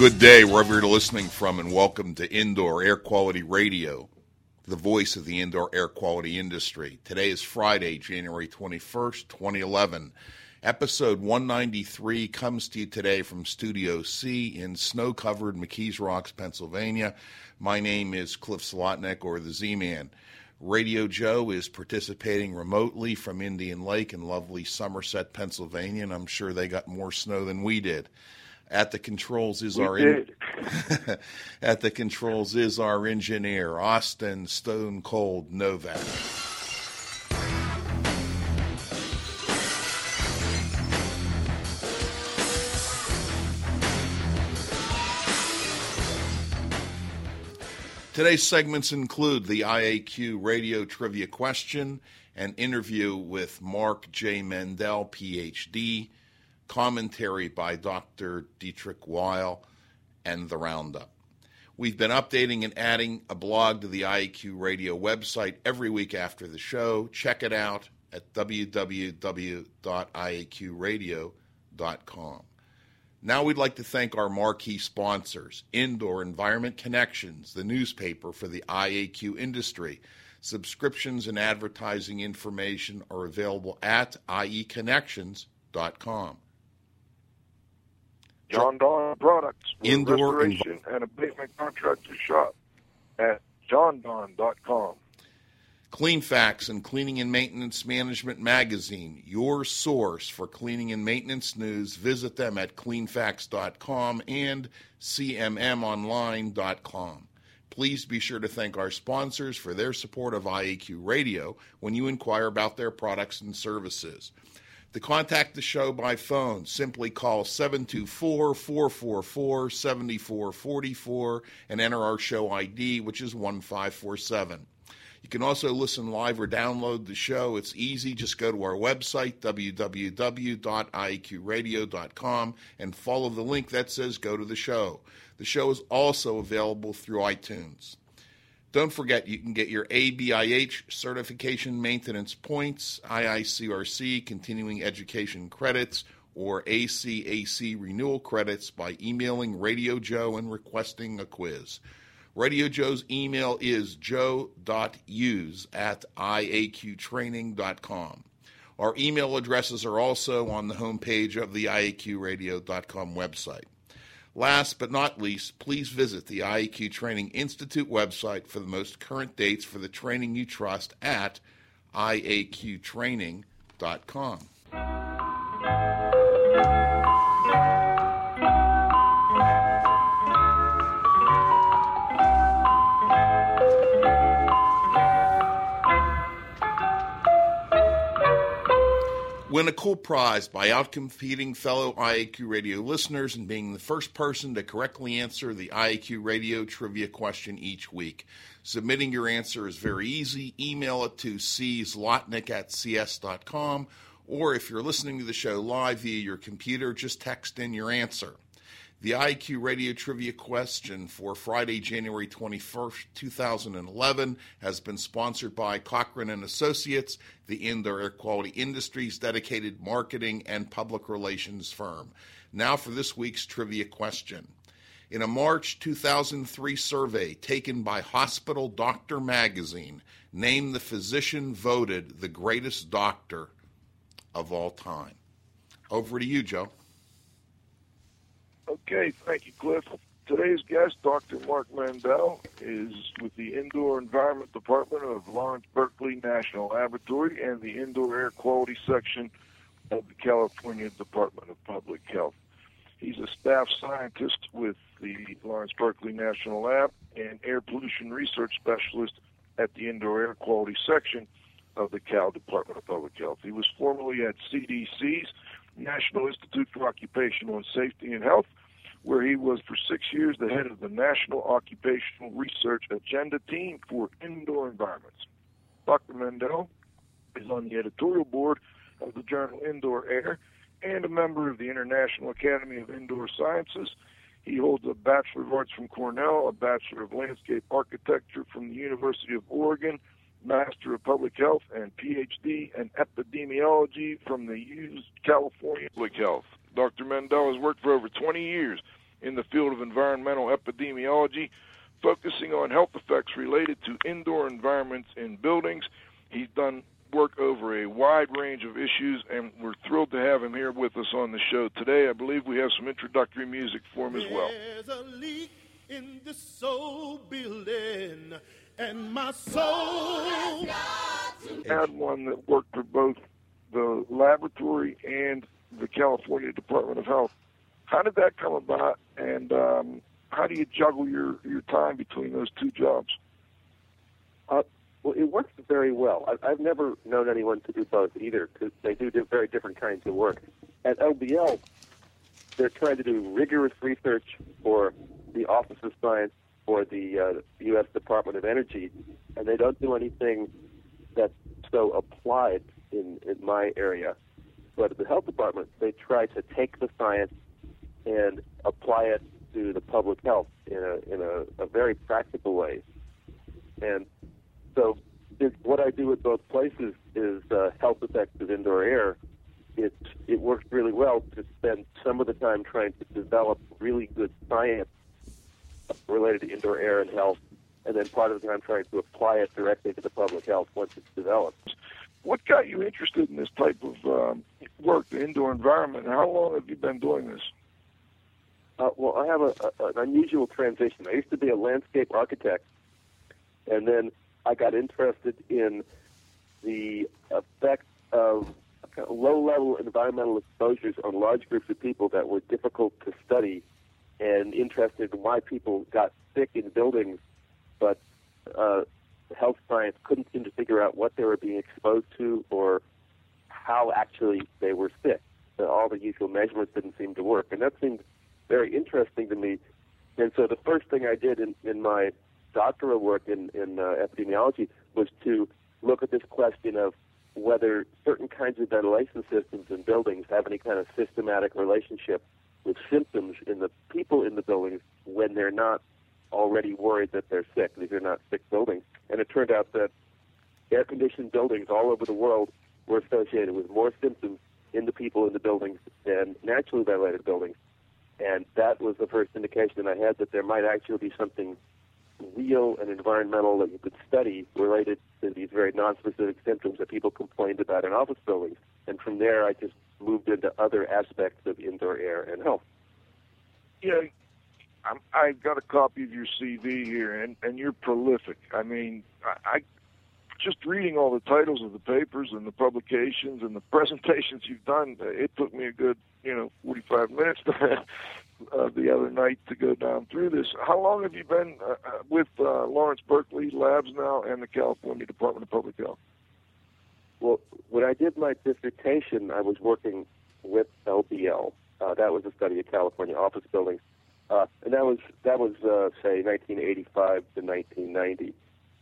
Good day, wherever you're listening from, and welcome to Indoor Air Quality Radio, the voice of the indoor air quality industry. Today is Friday, January 21st, 2011. Episode 193 comes to you today from Studio C in snow covered McKees Rocks, Pennsylvania. My name is Cliff Zlotnik, or the Z Man. Radio Joe is participating remotely from Indian Lake in lovely Somerset, Pennsylvania, and I'm sure they got more snow than we did. At the controls is our in- at the controls is our engineer, Austin Stone Cold Novak. Today's segments include the IAQ radio trivia question, an interview with Mark J. Mendell, PhD, commentary by Dr. Dietrich Weil, and the Roundup. We've been updating and adding a blog to the IAQ radio website every week after the show. Check it out at www.iaqradio.com. Now we'd like to thank our marquee sponsors, Indoor Environment Connections, the newspaper for the IAQ industry. Subscriptions and advertising information are available at ieconnections.com. Jon-Don Products, Indoor restoration and abatement contractor shop at jondon.com. Clean Facts and Cleaning and Maintenance Management Magazine, your source for cleaning and maintenance news. Visit them at cleanfax.com and cmmonline.com. Please be sure to thank our sponsors for their support of IAQ Radio when you inquire about their products and services. To contact the show by phone, simply call 724 444 7444 and enter our show ID, which is 1547. You can also listen live or download the show. It's easy. Just go to our website, www.iaqradio.com, and follow the link that says go to the show. The show is also available through iTunes. Don't forget, you can get your ABIH certification maintenance points, IICRC continuing education credits, or ACAC renewal credits by emailing Radio Joe and requesting a quiz. Radio Joe's email is joe.hughes at iaqtraining.com. Our email addresses are also on the homepage of the iaqradio.com website. Last but not least, please visit the IAQ Training Institute website for the most current dates for the training you trust at iaqtraining.com. Win a cool prize by outcompeting fellow IAQ radio listeners and being the first person to correctly answer the IAQ radio trivia question each week. Submitting your answer is very easy. Email it to czlotnick at cs.com, or if you're listening to the show live via your computer, just text in your answer. The IAQ Radio Trivia question for Friday, January 21st, 2011 has been sponsored by Cochrane and Associates, the indoor air quality industry's dedicated marketing and public relations firm. Now for this week's trivia question. In a March 2003 survey taken by Hospital Doctor magazine, name the physician voted the greatest doctor of all time. Over to you, Joe. Okay, thank you, Cliff. today's guest, Dr. Mark Mendell, is with the Indoor Environment Department of Lawrence Berkeley National Laboratory and the Indoor Air Quality Section of the California Department of Public Health. He's a staff scientist with the Lawrence Berkeley National Lab and air pollution research specialist at the Indoor Air Quality Section of the Cal Department of Public Health. He was formerly at CDC's National Institute for Occupational and Safety and Health, where he was for six years the head of the National Occupational Research Agenda Team for Indoor Environments. Dr. Mendell is on the editorial board of the journal Indoor Air and a member of the International Academy of Indoor Sciences. He holds a Bachelor of Arts from Cornell, a Bachelor of Landscape Architecture from the University of Oregon, Master of Public Health, and PhD in Epidemiology from the U. California Public Health. Dr. Mendell has worked for over 20 years in the field of environmental epidemiology, focusing on health effects related to indoor environments in buildings. He's done work over a wide range of issues, and we're thrilled to have him here with us on the show today. I believe we have some introductory music for him as well. There's a leak in this soul building, and my soul. had one that worked for both the laboratory and the California Department of Health. How did that come about, and um, how do you juggle your, your time between those two jobs? Uh, well, it works very well. I've, I've never known anyone to do both either because they do do very different kinds of work. At LBL, they're trying to do rigorous research for the Office of Science for the uh, U.S. Department of Energy, and they don't do anything that's so applied in, in my area. But at the Health Department, they try to take the science and apply it to the public health in a in a, a very practical way. And so, it, what I do at both places is uh, health effects of indoor air. It it works really well to spend some of the time trying to develop really good science related to indoor air and health, and then part of the time trying to apply it directly to the public health once it's developed. What got you interested in this type of um, work, the indoor environment? How long have you been doing this? Uh, well, I have a, a, an unusual transition. I used to be a landscape architect, and then I got interested in the effect of of low-level environmental exposures on large groups of people that were difficult to study, and interested in why people got sick in buildings, but uh, health science couldn't seem to figure out what they were being exposed to or how actually they were sick. So all the usual measurements didn't seem to work, and that seemed very interesting to me. And so the first thing I did in, in my doctoral work in, in uh, epidemiology was to look at this question of whether certain kinds of ventilation systems in buildings have any kind of systematic relationship with symptoms in the people in the buildings when they're not already worried that they're sick. These are not sick buildings. And it turned out that air conditioned buildings all over the world were associated with more symptoms in the people in the buildings than naturally ventilated buildings. And that was the first indication I had that there might actually be something real and environmental that you could study related to these very non-specific symptoms that people complained about in office buildings. And from there, I just moved into other aspects of indoor air and health. Yeah, I'm, I got a copy of your CV here, and, and you're prolific. I mean, I, I just reading all the titles of the papers and the publications and the presentations you've done. It took me a good, you know, 45 minutes to, uh, the other night to go down through this. How long have you been uh, uh, with uh, Lawrence Berkeley Labs now and the California Department of Public Health? Well, when I did my dissertation, I was working with LBL. Uh, that was a study of California office buildings, uh, and that was that was uh, say 1985 to 1990.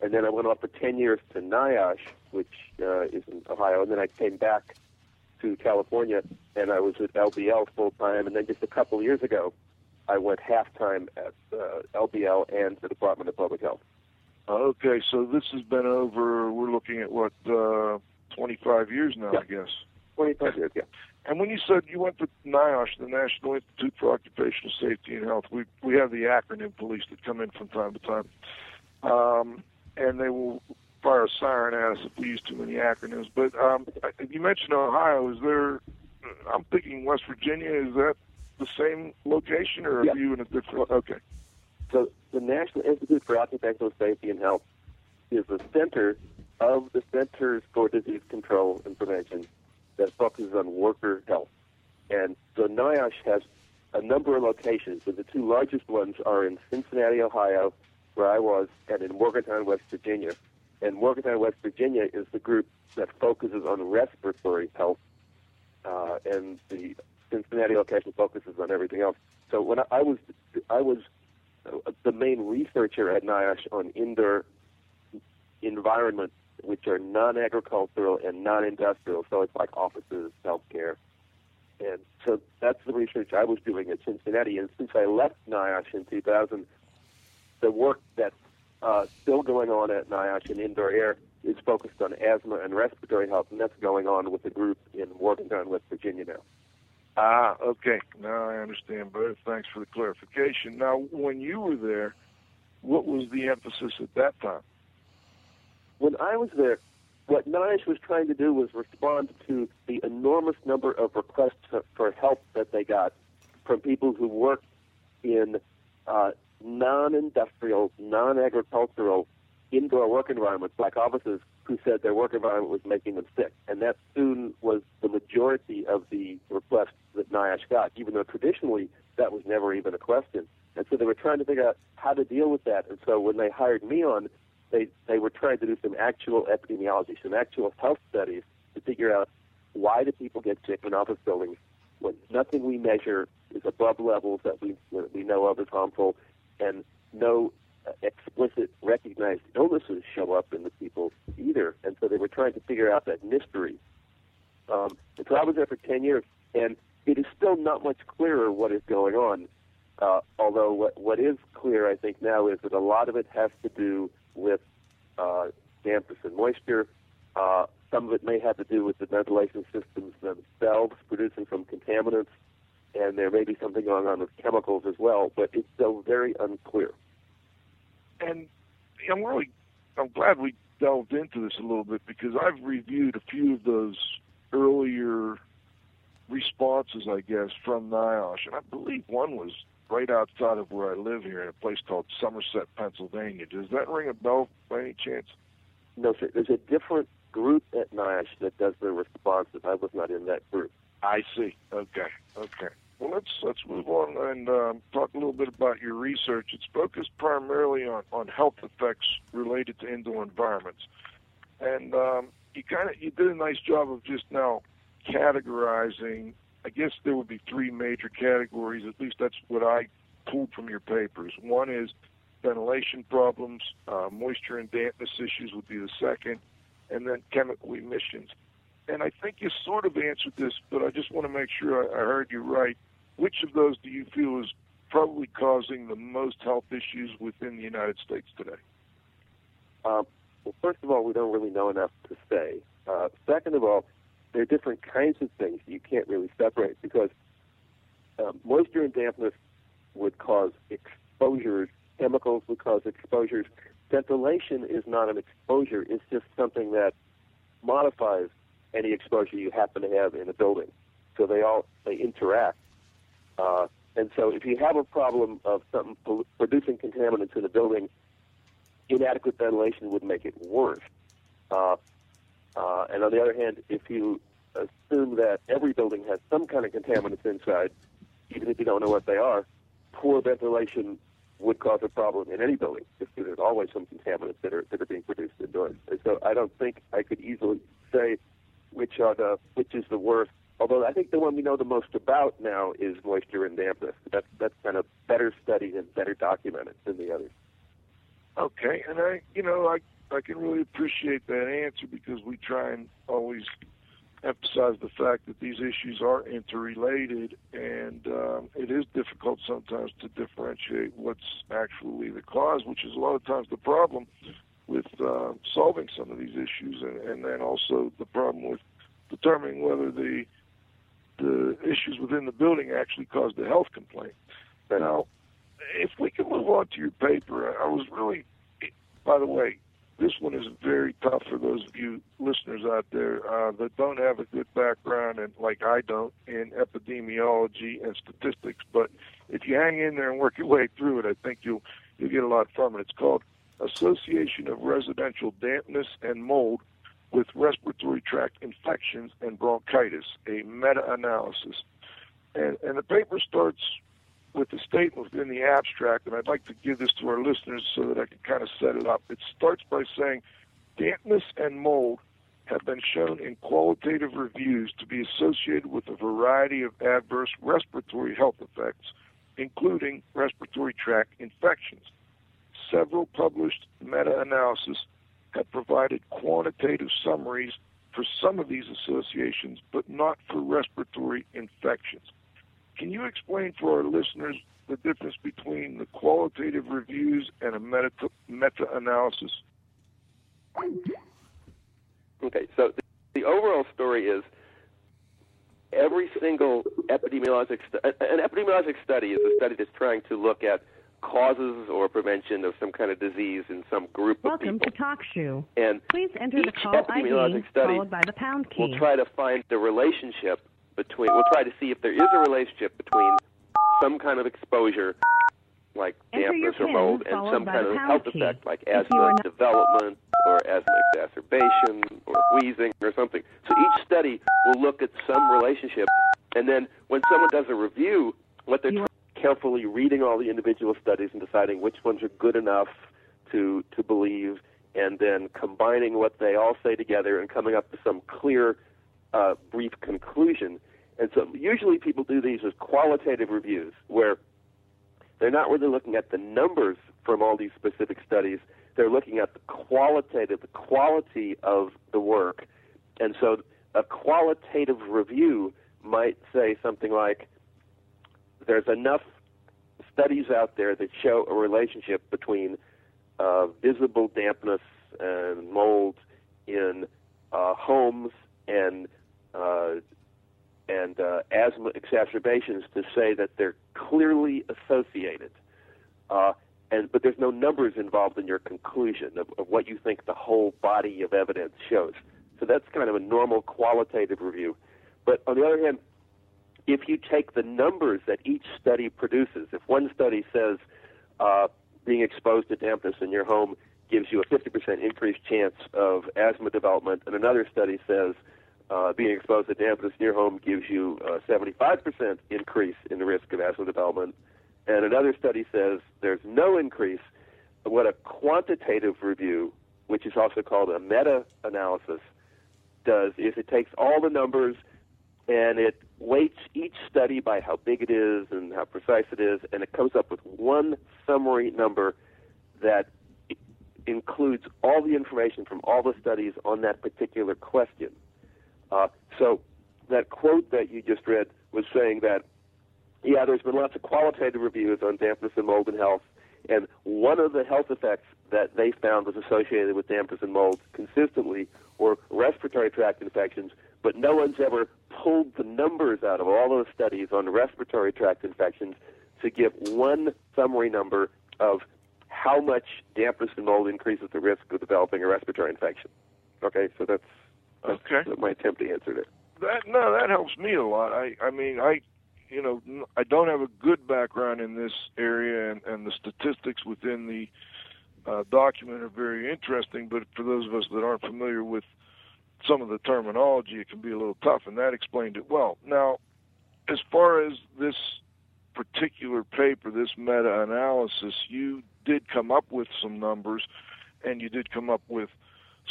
And then I went off for 10 years to NIOSH, which uh, is in Ohio, and then I came back to California, and I was at LBL full time. And then just a couple years ago, I went half time at uh, LBL and the Department of Public Health. Okay, so this has been over. We're looking at what uh, 25 years now, Yeah. I guess. 25 years, yeah. And when you said you went to NIOSH, the National Institute for Occupational Safety and Health, we we have the acronym police that come in from time to time, um, and they will fire a siren at us if we use too many acronyms. But um, you mentioned Ohio. Is there? I'm thinking West Virginia. Is that the same location, or Yeah. are you in a different? Okay. So the National Institute for Occupational Safety and Health is the center of the Centers for Disease Control and Prevention that focuses on worker health. And so NIOSH has a number of locations, but the two largest ones are in Cincinnati, Ohio, where I was, and in Morgantown, West Virginia. And Morgantown, West Virginia is the group that focuses on respiratory health, uh, and the Cincinnati location focuses on everything else. So when I, I was, I was uh, the main researcher at NIOSH on indoor environments, which are non-agricultural and non-industrial. So it's like offices, healthcare, and so that's the research I was doing at Cincinnati. And since I left NIOSH in 2000, the work that's uh, still going on at NIOSH in indoor air is focused on asthma and respiratory health, and that's going on with the group in Morgantown, West Virginia now. Ah, okay. Now I understand better. Thanks for the clarification. Now, when you were there, what was the emphasis at that time? When I was there, what NIOSH was trying to do was respond to the enormous number of requests for- help that they got from people who work in uh, non-industrial, non-agricultural indoor work environments like offices who said their work environment was making them sick. And that soon was the majority of the requests that NIOSH got, even though traditionally that was never even a question. And so they were trying to figure out how to deal with that. And so when they hired me on, they, they were trying to do some actual epidemiology, some actual health studies to figure out why do people get sick in office buildings when nothing we measure is above levels that we, we know of as harmful and no explicit recognized illnesses show up in the people either. And so they were trying to figure out that mystery. Um, and so I was there for 10 years, and it is still not much clearer what is going on. Uh, although what, what is clear, I think, now is that a lot of it has to do with uh, dampness and moisture. Uh, some of it may have to do with the ventilation systems themselves producing some contaminants, and there may be something going on with chemicals as well, but it's still very unclear. And I'm really, I'm glad we delved into this a little bit because I've reviewed a few of those earlier responses, I guess, from NIOSH, and I believe one was right outside of where I live here in a place called Somerset, Pennsylvania. Does that ring a bell by any chance? No, sir. There's a different group at NIOSH that does the responses. I was not in that group. I see. Okay. Okay. Well, let's let's move on and um, talk a little bit about your research. It's focused primarily on, on health effects related to indoor environments, and um, you kind of you did a nice job of just now categorizing. I guess there would be three major categories. At least that's what I pulled from your papers. One is ventilation problems, uh, moisture and dampness issues would be the second, and then chemical emissions. And I think you sort of answered this, but I just want to make sure I, heard you right. Which of those do you feel is probably causing the most health issues within the United States today? Um, well, first of all, we don't really know enough to say. Uh, second of all, there are different kinds of things you can't really separate because um, moisture and dampness would cause exposures, chemicals would cause exposures. Ventilation is not an exposure, it's just something that modifies any exposure you happen to have in a building. So they all they interact. Uh, and so if you have a problem of something pol- producing contaminants in a building, inadequate ventilation would make it worse. Uh, uh, and on the other hand, if you assume that every building has some kind of contaminants inside, even if you don't know what they are, poor ventilation would cause a problem in any building because there's always some contaminants that are that are being produced indoors. And so I don't think I could easily say which are the which is the worst. Although I think the one we know the most about now is moisture and dampness. That's that's kind of better studied and better documented than the others. Okay, and I, you know, I I can really appreciate that answer because we try and always emphasize the fact that these issues are interrelated, and um, it is difficult sometimes to differentiate what's actually the cause, which is a lot of times the problem with uh, solving some of these issues, and, and then also the problem with determining whether the the issues within the building actually caused the health complaint. Now, if we can move on to your paper, I was really, by the way, this one is very tough for those of you listeners out there uh, that don't have a good background, and like I don't, in epidemiology and statistics. But if you hang in there and work your way through it, I think you'll you'll get a lot from it. It's called Association of Residential Dampness and Mold with Respiratory Tract Infections and Bronchitis, a meta-analysis. And, and the paper starts with the statement within the abstract, and I'd like to give this to our listeners so that I can kind of set it up. It starts by saying dampness and mold have been shown in qualitative reviews to be associated with a variety of adverse respiratory health effects, including respiratory tract infections. Several published meta analyses have provided quantitative summaries for some of these associations, but not for respiratory infections. Can you explain for our listeners the difference between the qualitative reviews and a meta meta analysis? Okay, so the, the overall story is every single epidemiologic stu- an epidemiologic study is a study that's trying to look at causes or prevention of some kind of disease in some group Welcome of to people. TalkShoe. And Please enter the each call ID epidemiologic study followed by the pound key. we'll try to find the relationship between we'll try to see if there is a relationship between some kind of exposure like Enter dampness or mold and some kind of health key. effect like asthma development or asthma exacerbation or wheezing or something. So each study will look at some relationship and then when someone does a review what they're carefully reading all the individual studies and deciding which ones are good enough to to believe, and then combining what they all say together and coming up with some clear, uh, brief conclusion. And so usually people do these as qualitative reviews, where they're not really looking at the numbers from all these specific studies. They're looking at the qualitative, the quality of the work. And so a qualitative review might say something like, there's enough studies out there that show a relationship between uh, visible dampness and mold in uh, homes and uh, and uh, asthma exacerbations to say that they're clearly associated. Uh, and but there's no numbers involved in your conclusion of, of what you think the whole body of evidence shows. So that's kind of a normal qualitative review. But on the other hand, if you take the numbers that each study produces, if one study says uh, being exposed to dampness in your home gives you a 50% increased chance of asthma development, and another study says uh, being exposed to dampness your home gives you a 75% increase in the risk of asthma development, and another study says there's no increase, what a quantitative review, which is also called a meta-analysis, does is it takes all the numbers and it weights each study by how big it is and how precise it is, and it comes up with one summary number that includes all the information from all the studies on that particular question. Uh, so that quote that you just read was saying that, yeah, there's been lots of qualitative reviews on dampness and mold and health, and one of the health effects that they found was associated with dampness and mold consistently were respiratory tract infections, but no one's ever pulled the numbers out of all those studies on respiratory tract infections to give one summary number of how much dampness and mold increases the risk of developing a respiratory infection. Okay, so that's, that's Okay. my attempt to answer it. That no, that helps me a lot. I I mean I, you know, I don't have a good background in this area, and and the statistics within the uh, document are very interesting. But for those of us that aren't familiar with some of the terminology, it can be a little tough, and that explained it well. Now, as far as this particular paper, this meta-analysis, you did come up with some numbers, and you did come up with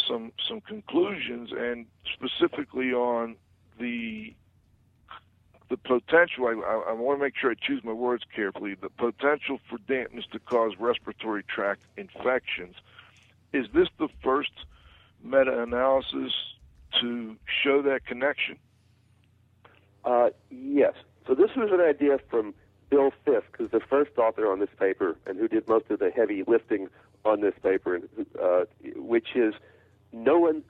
some some conclusions, and specifically on the the potential. I, I, I want to make sure I choose my words carefully. The potential for dampness to cause respiratory tract infections. Is this the first meta-analysis to show that connection? Uh, yes. So this was an idea from Bill Fisk, who's the first author on this paper and who did most of the heavy lifting on this paper, uh, which is no one.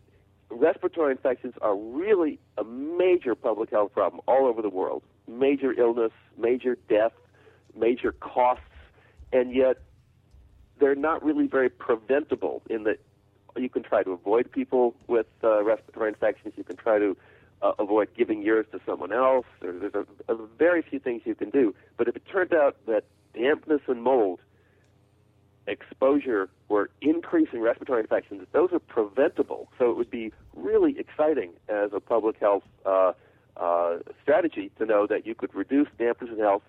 Respiratory infections are really a major public health problem all over the world. Major illness, major death, major costs, and yet they're not really very preventable in that you can try to avoid people with uh, respiratory infections. You can try to uh, avoid giving yours to someone else. There, there's a, a very few things you can do. But if it turns out that dampness and mold exposure were increasing respiratory infections, those are preventable. So it would be really exciting as a public health uh, uh, strategy to know that you could reduce dampness in health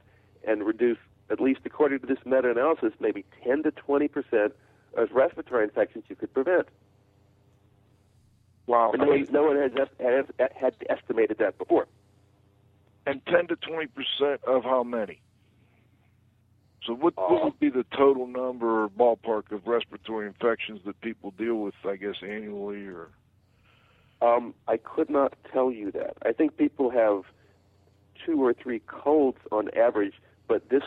and reduce, at least according to this meta-analysis, maybe 10 to 20 percent of respiratory infections you could prevent. Wow. And no, one, no one has, has had estimated that before. And 10 to 20 percent of how many? So what, Uh, what would be the total number or ballpark of respiratory infections that people deal with, I guess, annually or Um, I could not tell you that. I think people have two or three colds on average, but this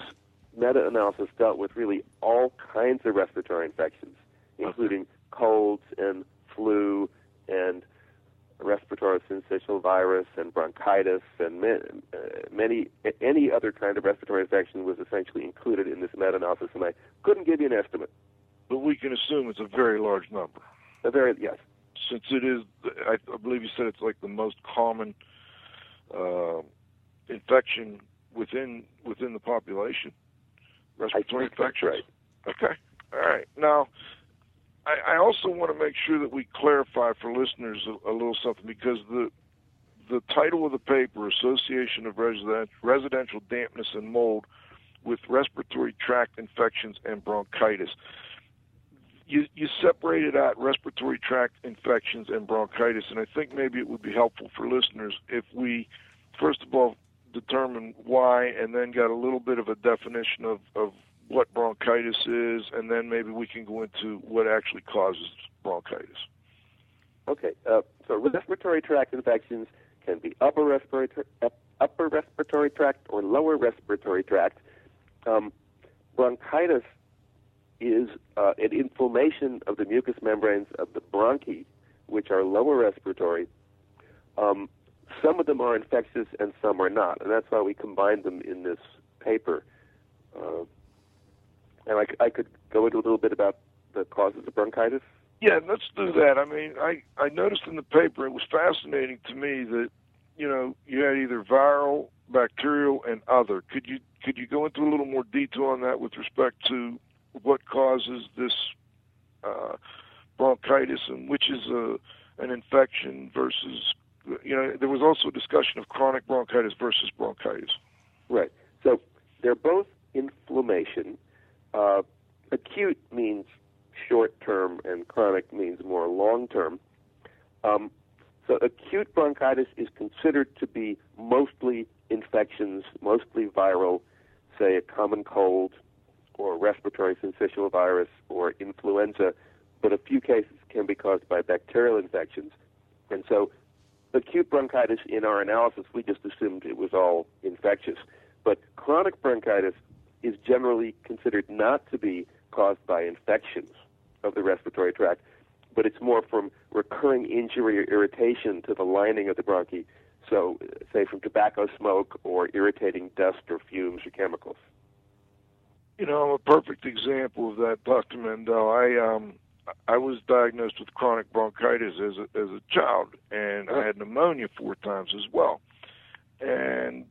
meta-analysis dealt with really all kinds of respiratory infections, including colds and flu and respiratory syncytial virus and bronchitis and uh, many any other kind of respiratory infection was essentially included in this meta-analysis, and I couldn't give you an estimate. but we can assume it's a very large number. A very yes, Since it is, I, believe you said it's like the most common uh, infection within within the population. Respiratory that's infections. Okay. All right. Now, I, I also want to make sure that we clarify for listeners a, a little something because the the title of the paper, Association of Resident, Residential Dampness and Mold with Respiratory Tract Infections and Bronchitis. You, you separated out respiratory tract infections and bronchitis, and I think maybe it would be helpful for listeners if we, first of all, determine why and then got a little bit of a definition of, of what bronchitis is, and then maybe we can go into what actually causes bronchitis. Okay, uh, so respiratory tract infections can be upper respiratory upper respiratory tract or lower respiratory tract. Um, bronchitis is uh, an inflammation of the mucous membranes of the bronchi, which are lower respiratory. Um, some of them are infectious and some are not, and that's why we combined them in this paper. Uh, and I could go into a little bit about the causes of bronchitis. Yeah, let's do that. I mean, I I noticed in the paper it was fascinating to me that you know you had either viral, bacterial, and other. Could you could you go into a little more detail on that with respect to what causes this uh, bronchitis and which is a an infection versus you know there was also a discussion of chronic bronchitis versus bronchitis. Right. So they're both inflammation. Uh, acute means short term, and chronic means more long term. Um, so acute bronchitis is considered to be mostly infections, mostly viral, say a common cold or respiratory syncytial virus or influenza, but a few cases can be caused by bacterial infections. And so acute bronchitis in our analysis, we just assumed it was all infectious. But chronic bronchitis is generally considered not to be caused by infections of the respiratory tract, but it's more from recurring injury or irritation to the lining of the bronchi. So, say from tobacco smoke or irritating dust or fumes or chemicals. You know, I'm a perfect example of that, Dr. Mendell. I um I was diagnosed with chronic bronchitis as a as a child, and I had pneumonia four times as well. And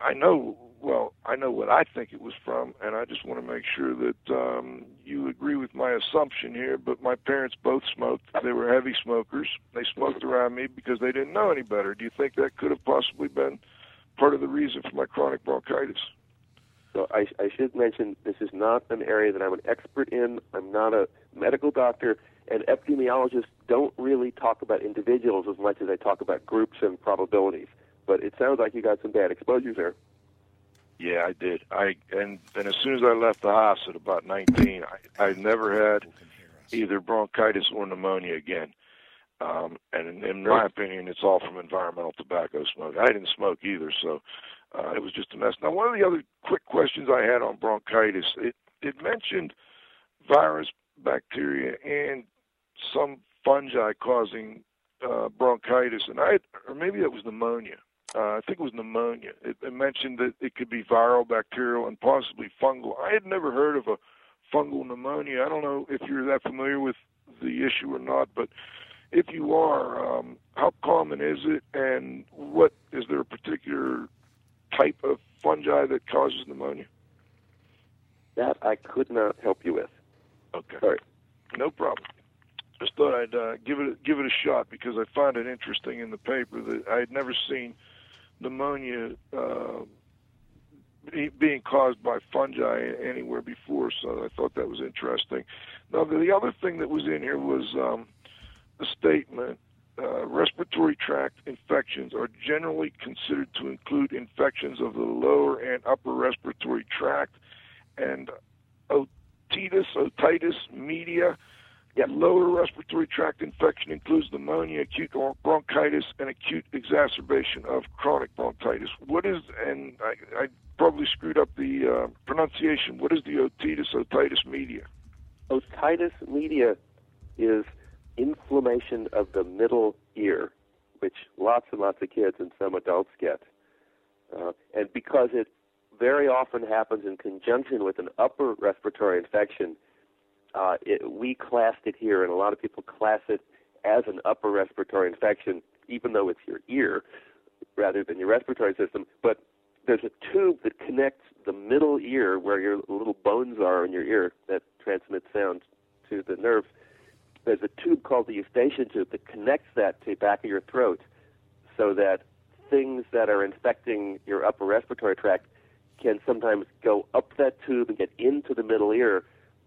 I know, well, I know what I think it was from, and I just want to make sure that um, you agree with my assumption here. But my parents both smoked; they were heavy smokers. They smoked around me because they didn't know any better. Do you think that could have possibly been part of the reason for my chronic bronchitis? So I, I should mention this is not an area that I'm an expert in. I'm not a medical doctor, and epidemiologists don't really talk about individuals as much as they talk about groups and probabilities. But it sounds like you got some bad exposures there. Yeah, I did. I and and as soon as I left the house at about 19, I I never had either bronchitis or pneumonia again. Um, and in, in my opinion, it's all from environmental tobacco smoke. I didn't smoke either, so uh, it was just a mess. Now, one of the other quick questions I had on bronchitis, it it mentioned virus, bacteria, and some fungi causing uh, bronchitis, and I or maybe it was pneumonia. Uh, I think it was pneumonia. It, it mentioned that it could be viral, bacterial, and possibly fungal. I had never heard of a fungal pneumonia. I don't know if you're that familiar with the issue or not, but if you are, um, how common is it, and what is there a particular type of fungi that causes pneumonia? That I could not help you with. Okay. Sorry. No problem. Just thought I'd uh, give it give it a shot because I found it interesting in the paper that I had never seen pneumonia uh, be, being caused by fungi anywhere before, so I thought that was interesting. Now the other thing that was in here was um, the statement. Uh, respiratory tract infections are generally considered to include infections of the lower and upper respiratory tract, and otitis, otitis media, Yep. Lower respiratory tract infection includes pneumonia, acute bronchitis, and acute exacerbation of chronic bronchitis. What is, and I, I probably screwed up the uh, pronunciation, what is the otitis, otitis media? Otitis media is inflammation of the middle ear, which lots and lots of kids and some adults get. Uh, and because it very often happens in conjunction with an upper respiratory infection, uh, it, we classed it here, and a lot of people class it as an upper respiratory infection, even though it's your ear rather than your respiratory system. But there's a tube that connects the middle ear, where your little bones are in your ear that transmit sound to the nerves. There's a tube called the eustachian tube that connects that to the back of your throat, so that things that are infecting your upper respiratory tract can sometimes go up that tube and get into the middle ear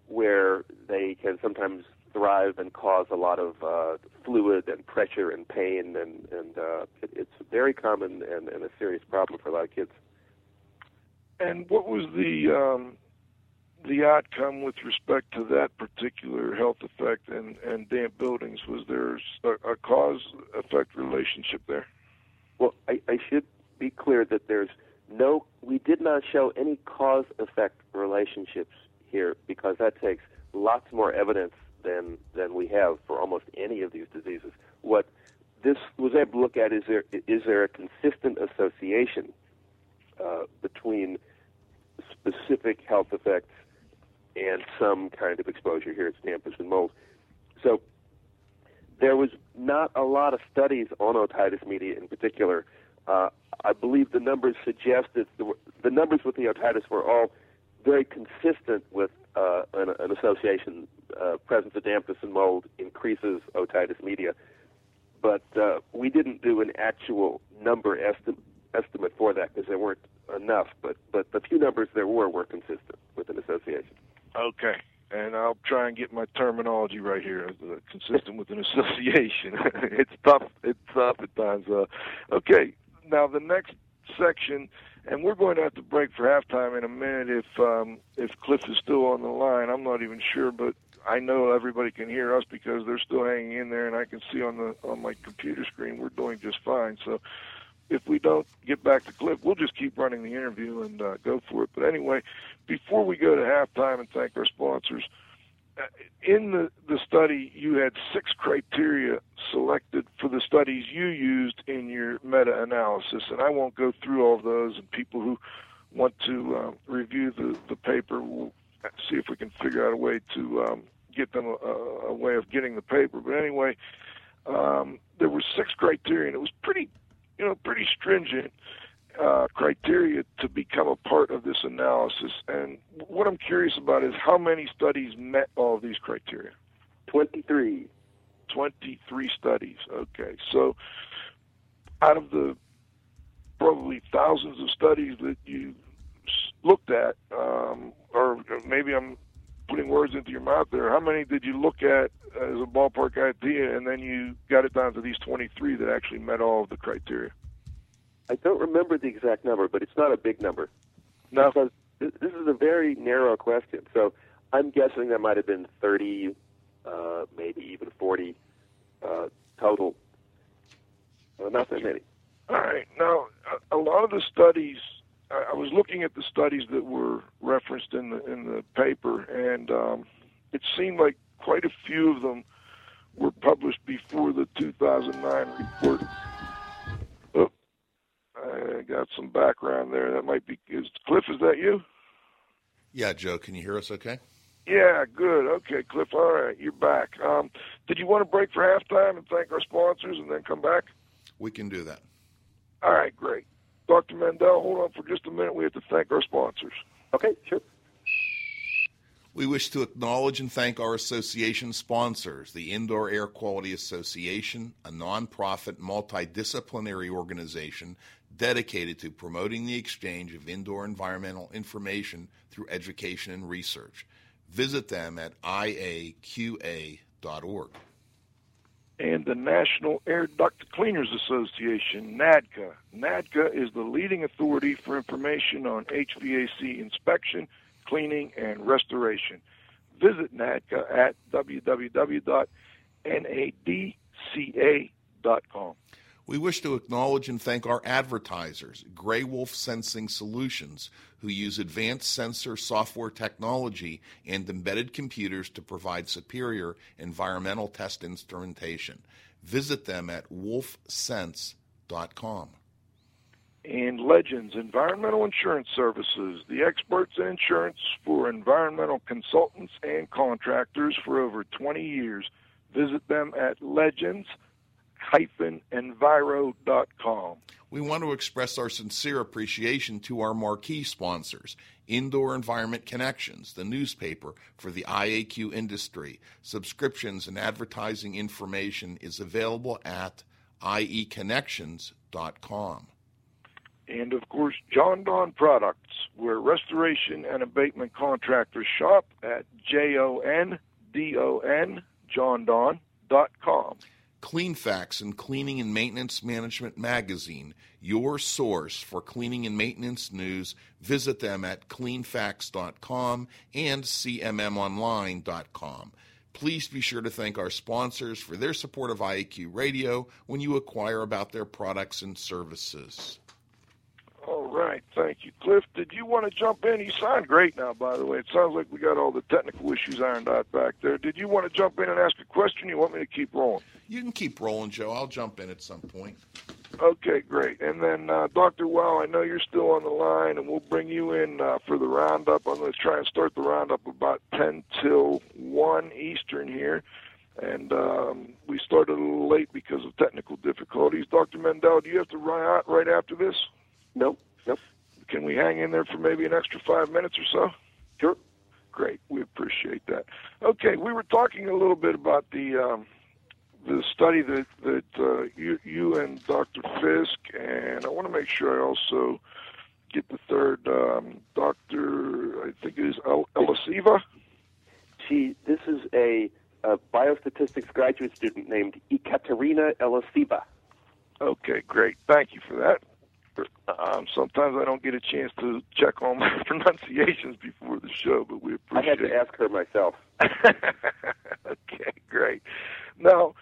where they can sometimes thrive and cause a lot of uh, fluid and pressure and pain, and and uh, it, it's very common and, and a serious problem for a lot of kids. And what was the um, the outcome with respect to that particular health effect and, and damp buildings? Was there a, a cause effect relationship there? Well, I, I should be clear that there's no, we did not show any cause effect relationships here because that takes lots more evidence than than we have for almost any of these diseases. What this was able to look at is there is there a consistent association uh, between specific health effects and some kind of exposure here at dampness and mold. So there was not a lot of studies on otitis media in particular. Uh, I believe the numbers suggested the, the numbers with the otitis were all very consistent with uh, an, an, association. Uh, presence of dampness and mold increases otitis media, but uh, we didn't do an actual number esti- estimate for that because there weren't enough. But but the few numbers there were were consistent with an association. Okay. And I'll try and get my terminology right here, uh, consistent with an association. it's tough. It's tough at times. Uh, okay. Now the next section and we're going to have to break for halftime in a minute if um, if Cliff is still on the line. I'm not even sure, but I know everybody can hear us because they're still hanging in there, and I can see on the on my computer screen we're doing just fine. So if we don't get back to Cliff, we'll just keep running the interview and uh, go for it. But anyway, before we go to halftime and thank our sponsors in the, the study, you had six criteria selected for the studies you used in your meta analysis, and I won't go through all those. And people who want to uh, review the, the paper will see if we can figure out a way to um, get them a, a, way of getting the paper. But anyway, um, there were six criteria, and it was pretty, you know, pretty stringent uh, criteria to become a part of this analysis. And what I'm curious about is how many studies met all of these criteria? 23. 23 studies. Okay. So out of the probably thousands of studies that you looked at, um, or maybe I'm putting words into your mouth there, how many did you look at as a ballpark idea and then you got it down to these 23 that actually met all of the criteria? I don't remember the exact number, but it's not a big number. No. Because this is a very narrow question. So I'm guessing there might have been 30, uh, maybe even 40 uh, total. Uh, not that many. All right. Now, a, lot of the studies, I, I was looking at the studies that were referenced in the in the paper, and um, it seemed like quite a few of them were published before the 2009 report. I got some background there. That might be is Cliff. Is that you? Yeah, Joe. Can you hear us? Okay. Yeah, good. Okay, Cliff. All right, you're back. Um, did you want to break for halftime and thank our sponsors and then come back? We can do that. All right, great. Dr. Mendell, hold on for just a minute. We have to thank our sponsors. Okay, sure. We wish to acknowledge and thank our association sponsors, the Indoor Air Quality Association, a nonprofit multidisciplinary organization dedicated to promoting the exchange of indoor environmental information through education and research. Visit them at iaqa.org. and the National Air Duct Cleaners Association, NADCA. NADCA is the leading authority for information on HVAC inspection, cleaning, and restoration. Visit NADCA at www.nadca.com. We wish to acknowledge and thank our advertisers, Grey Wolf Sensing Solutions, who use advanced sensor software technology and embedded computers to provide superior environmental test instrumentation. Visit them at wolfsense.com. And Legends Environmental Insurance Services, the experts in insurance for environmental consultants and contractors for over 20 years. Visit them at legends-enviro.com. We want to express our sincere appreciation to our marquee sponsors, Indoor Environment Connections, the newspaper for the IAQ industry. Subscriptions and advertising information is available at ieconnections.com. And of course, Jon-Don Products, where restoration and abatement contractors shop at J-O-N-D-O-N, jondon.com. Cleanfax and Cleaning and Maintenance Management Magazine, your source for cleaning and maintenance news. Visit them at cleanfax.com and cmmonline.com. Please be sure to thank our sponsors for their support of IAQ Radio when you acquire about their products and services. All right, thank you, Cliff. Did you want to jump in? You sound great now, by the way. It sounds like we got all the technical issues ironed out back there. Did you want to jump in and ask a question? You want me to keep rolling? You can keep rolling, Joe. I'll jump in at some point. Okay, great. And then, uh, Dr. Weil, I know you're still on the line, and we'll bring you in uh, for the roundup. I'm going to try and start the roundup about 10 till 1 Eastern here. And um, we started a little late because of technical difficulties. Dr. Mendell, do you have to run out right after this? Nope, nope. Can we hang in there for maybe an extra five minutes or so? Sure. Great, we appreciate that. Okay, we were talking a little bit about the um, the study that that uh, you you and Dr. Fisk, and I want to make sure I also get the third um, Dr. I think it is El- Eliseeva. She, this is a, a biostatistics graduate student named Ekaterina Eliseeva. Okay, great. Thank you for that. Um, sometimes I don't get a chance to check on my pronunciations before the show, but we appreciate. I had to ask her myself. okay, great. Now,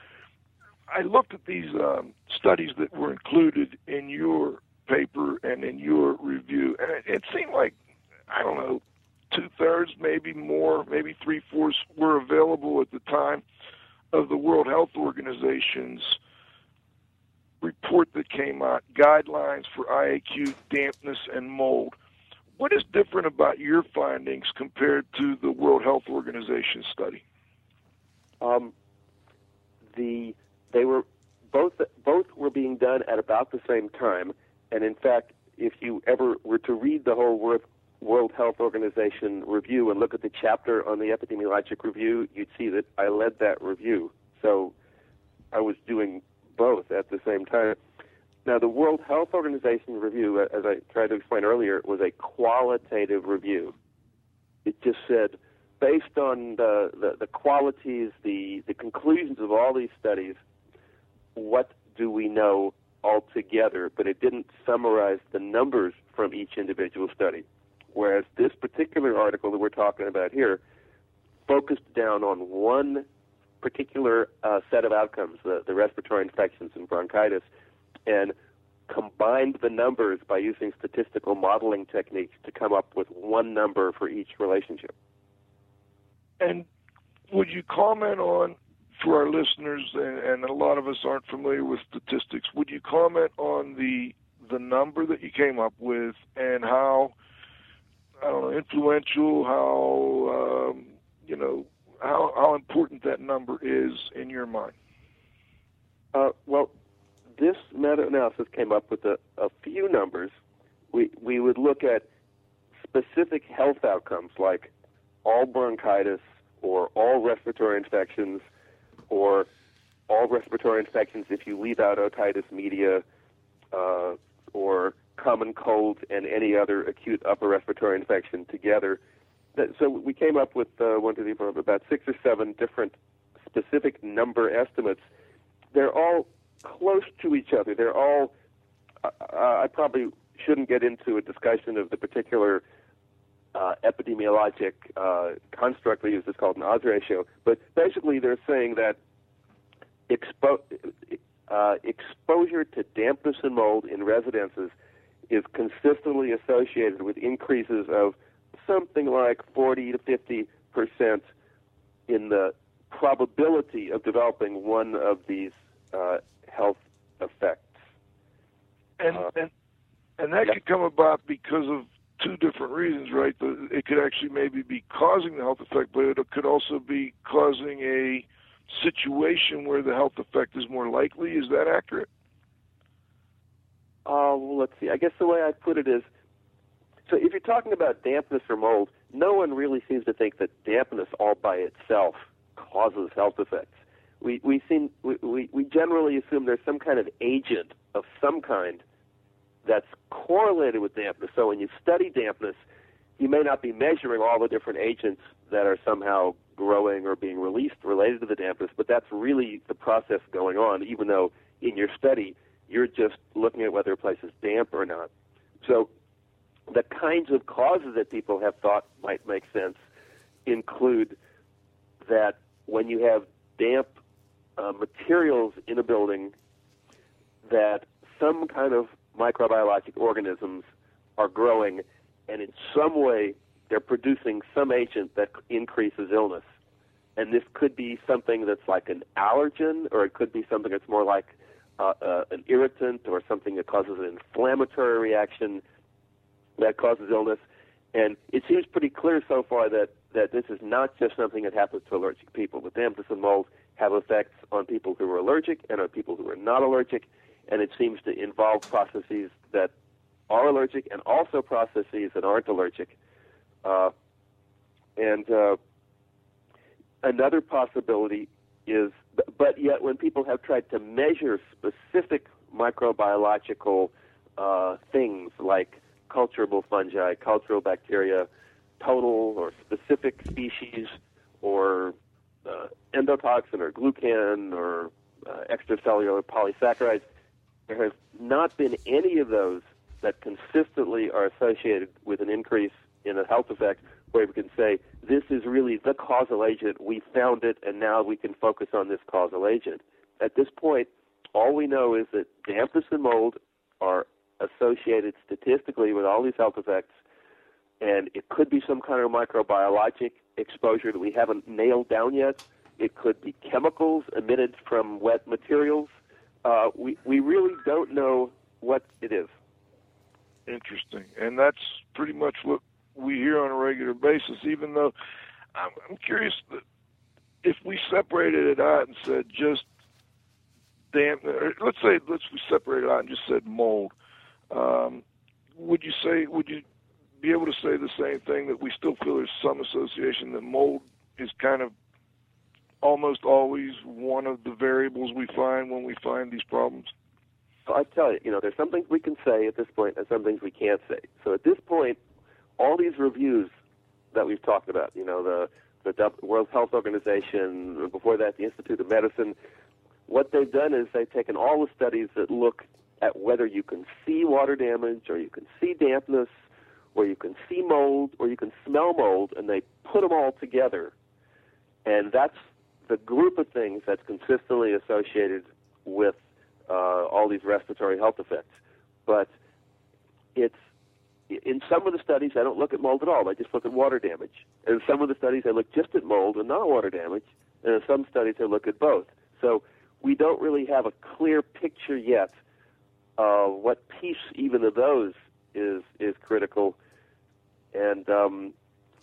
I looked at these um, studies that were included in your paper and in your review, and it, it seemed like I don't know, two thirds, maybe more, maybe three fourths were available at the time of the World Health Organization's report that came out, guidelines for IAQ, dampness, and mold. What is different about your findings compared to the World Health Organization study? Um, the they were both both were being done at about the same time, and in fact, if you ever were to read the whole World World Health Organization review and look at the chapter on the epidemiologic review, you'd see that I led that review. So I was doing both at the same time. Now, the World Health Organization review, uh, as I tried to explain earlier, was a qualitative review. It just said, based on the, the, the qualities, the, the conclusions of all these studies, what do we know altogether? But it didn't summarize the numbers from each individual study. Whereas this particular article that we're talking about here focused down on one particular uh, set of outcomes, the, the respiratory infections and bronchitis, and combined the numbers by using statistical modeling techniques to come up with one number for each relationship. And would you comment on, for our listeners, and, and a lot of us aren't familiar with statistics, would you comment on the the number that you came up with and how I don't know influential, how um, you know, how how important that number is in your mind. Uh, well, this meta-analysis came up with a, a few numbers. We we would look at specific health outcomes like all bronchitis or all respiratory infections or all respiratory infections if you leave out otitis media uh, or common cold and any other acute upper respiratory infection together. That, so we came up with uh, one, two, three, four, about six or seven different specific number estimates. They're all close to each other. They're all. Uh, I probably shouldn't get into a discussion of the particular uh, epidemiologic uh, construct we use. It's called an odds ratio. But basically, they're saying that expo- uh, exposure to dampness and mold in residences is consistently associated with increases of something like 40 to 50 percent in the probability of developing one of these uh, health effects. And Uh, and and that yeah. could come about because of two different reasons, right? The, it could actually maybe be causing the health effect, but it could also be causing a situation where the health effect is more likely. Is that accurate? Uh, well, let's see. I guess the way I put it is, so if you're talking about dampness or mold, no one really seems to think that dampness all by itself causes health effects. We we seem we, we, we generally assume there's some kind of agent of some kind that's correlated with dampness. So when you study dampness, you may not be measuring all the different agents that are somehow growing or being released related to the dampness, but that's really the process going on, even though in your study you're just looking at whether a place is damp or not. So the kinds of causes that people have thought might make sense include that when you have damp uh, materials in a building, that some kind of microbiologic organisms are growing, and in some way they're producing some agent that increases illness. And this could be something that's like an allergen, or it could be something that's more like uh, uh, an irritant, or something that causes an inflammatory reaction that causes illness. And it seems pretty clear so far that, that this is not just something that happens to allergic people. Dampness and mold have effects on people who are allergic and on people who are not allergic, and it seems to involve processes that are allergic and also processes that aren't allergic. Uh, and uh, another possibility is, but yet when people have tried to measure specific microbiological uh, things like culturable fungi, culturable bacteria, total or specific species, or uh, endotoxin or glucan or uh, extracellular polysaccharides, there has not been any of those that consistently are associated with an increase in a health effect where we can say this is really the causal agent, we found it, and now we can focus on this causal agent. At this point, all we know is that dampness and mold are associated statistically with all these health effects, and it could be some kind of microbiologic exposure that we haven't nailed down yet. It could be chemicals emitted from wet materials. Uh, we we really don't know what it is. Interesting, and that's pretty much what we hear on a regular basis. Even though I'm, I'm curious that if we separated it out and said just damp, or let's say let's we separated it out and just said mold, um, would you say would you be able to say the same thing that we still feel there's some association that mold is kind of almost always one of the variables we find when we find these problems? I tell you, you know, there's some things we can say at this point, and some things we can't say. So at this point, all these reviews that we've talked about, you know, the the World Health Organization, before that the Institute of Medicine, what they've done is they've taken all the studies that look at whether you can see water damage or you can see dampness or you can see mold or you can smell mold, and they put them all together. And that's the group of things that's consistently associated with uh, all these respiratory health effects. But it's in some of the studies I don't look at mold at all. I just look at water damage. And in some of the studies I look just at mold and not water damage. And in some studies I look at both. So we don't really have a clear picture yet of what piece even of those is is critical. And um,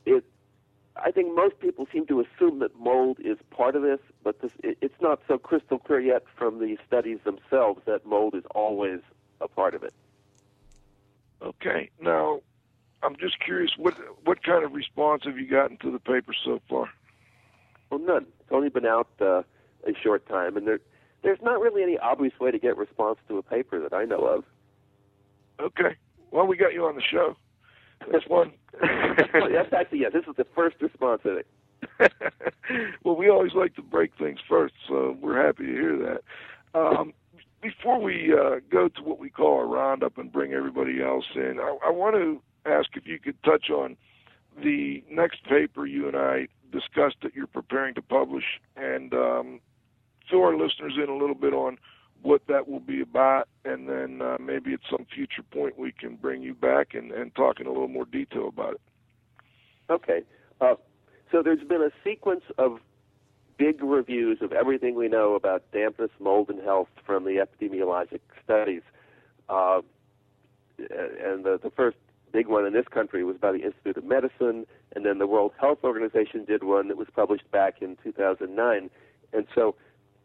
it I think most people seem to assume that mold is part of this, but this, it, it's not so crystal clear yet from the studies themselves that mold is always a part of it. Okay. Now, I'm just curious, what what kind of response have you gotten to the paper so far? Well, none. It's only been out uh, a short time, and there, there's not really any obvious way to get response to a paper that I know of. Okay. Well, we got you on the show. That's one. That's actually yeah. This is the first response I think. well, we always like to break things first, so we're happy to hear that. Um, before we uh, go to what we call a roundup and bring everybody else in, I, I want to ask if you could touch on the next paper you and I discussed that you're preparing to publish, and um, fill our listeners in a little bit on what that will be about, and then uh, maybe at some future point we can bring you back and, and talk in a little more detail about it. Okay. Uh, so there's been a sequence of big reviews of everything we know about dampness, mold, and health from the epidemiologic studies. Uh, and the, the first big one in this country was by the Institute of Medicine, and then the World Health Organization did one that was published back in 2009. And so,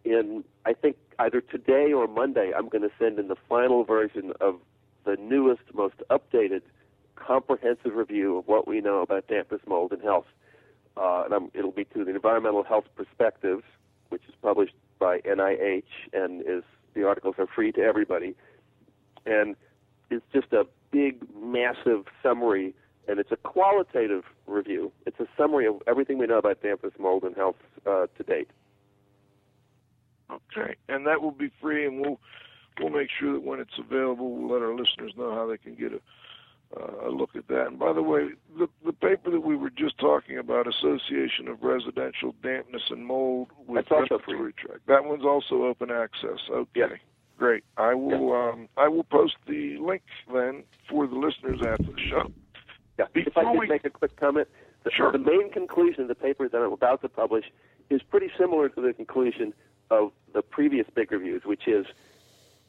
in I think either today or Monday, I'm going to send in the final version of the newest, most updated, comprehensive review of what we know about dampness, mold, and health. Uh, and I'm, it'll be to the Environmental Health Perspectives, which is published by NIH, and is the articles are free to everybody. And it's just a big, massive summary, and it's a qualitative review. It's a summary of everything we know about dampness, mold, and health uh, to date. Okay, and that will be free, and we'll we'll make sure that when it's available, we'll let our listeners know how they can get a uh, a look at that. And by the way, the the paper that we were just talking about, Association of Residential Dampness and Mold with That's Respiratory Tract, that one's also open access. Okay. Yes. Great. I will um, I will post the link then for the listeners after the show. Yeah. if I Before could we- make a quick comment, the, Sure. the main conclusion of the paper that I'm about to publish is pretty similar to the conclusion of the previous big reviews, which is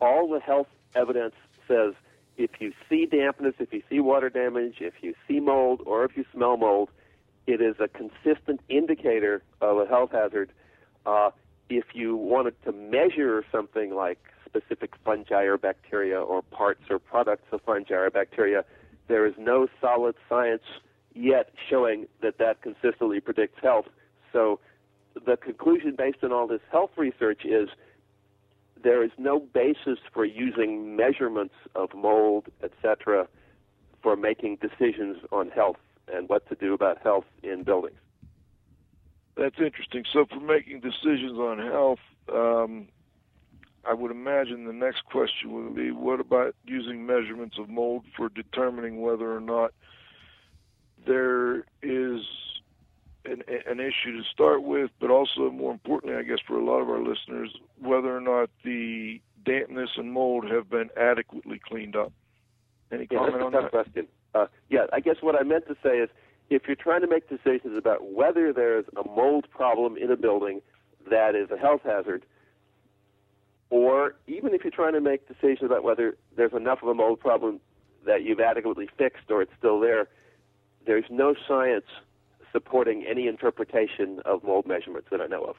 all the health evidence says if you see dampness, if you see water damage, if you see mold, or if you smell mold, it is a consistent indicator of a health hazard. Uh, if you wanted to measure something like specific fungi or bacteria or parts or products of fungi or bacteria, there is no solid science yet showing that that consistently predicts health. So the conclusion based on all this health research is there is no basis for using measurements of mold, etc., for making decisions on health and what to do about health in buildings. That's interesting. So, for making decisions on health, um, I would imagine the next question would be what about using measurements of mold for determining whether or not there is an, an issue to start with, but also, more importantly, I guess, for a lot of our listeners, whether or not the dampness and mold have been adequately cleaned up. Any Yeah, comment on that? question. Uh, yeah, I guess what I meant to say is if you're trying to make decisions about whether there's a mold problem in a building that is a health hazard, or even if you're trying to make decisions about whether there's enough of a mold problem that you've adequately fixed or it's still there, there's no science supporting any interpretation of mold measurements that I know of.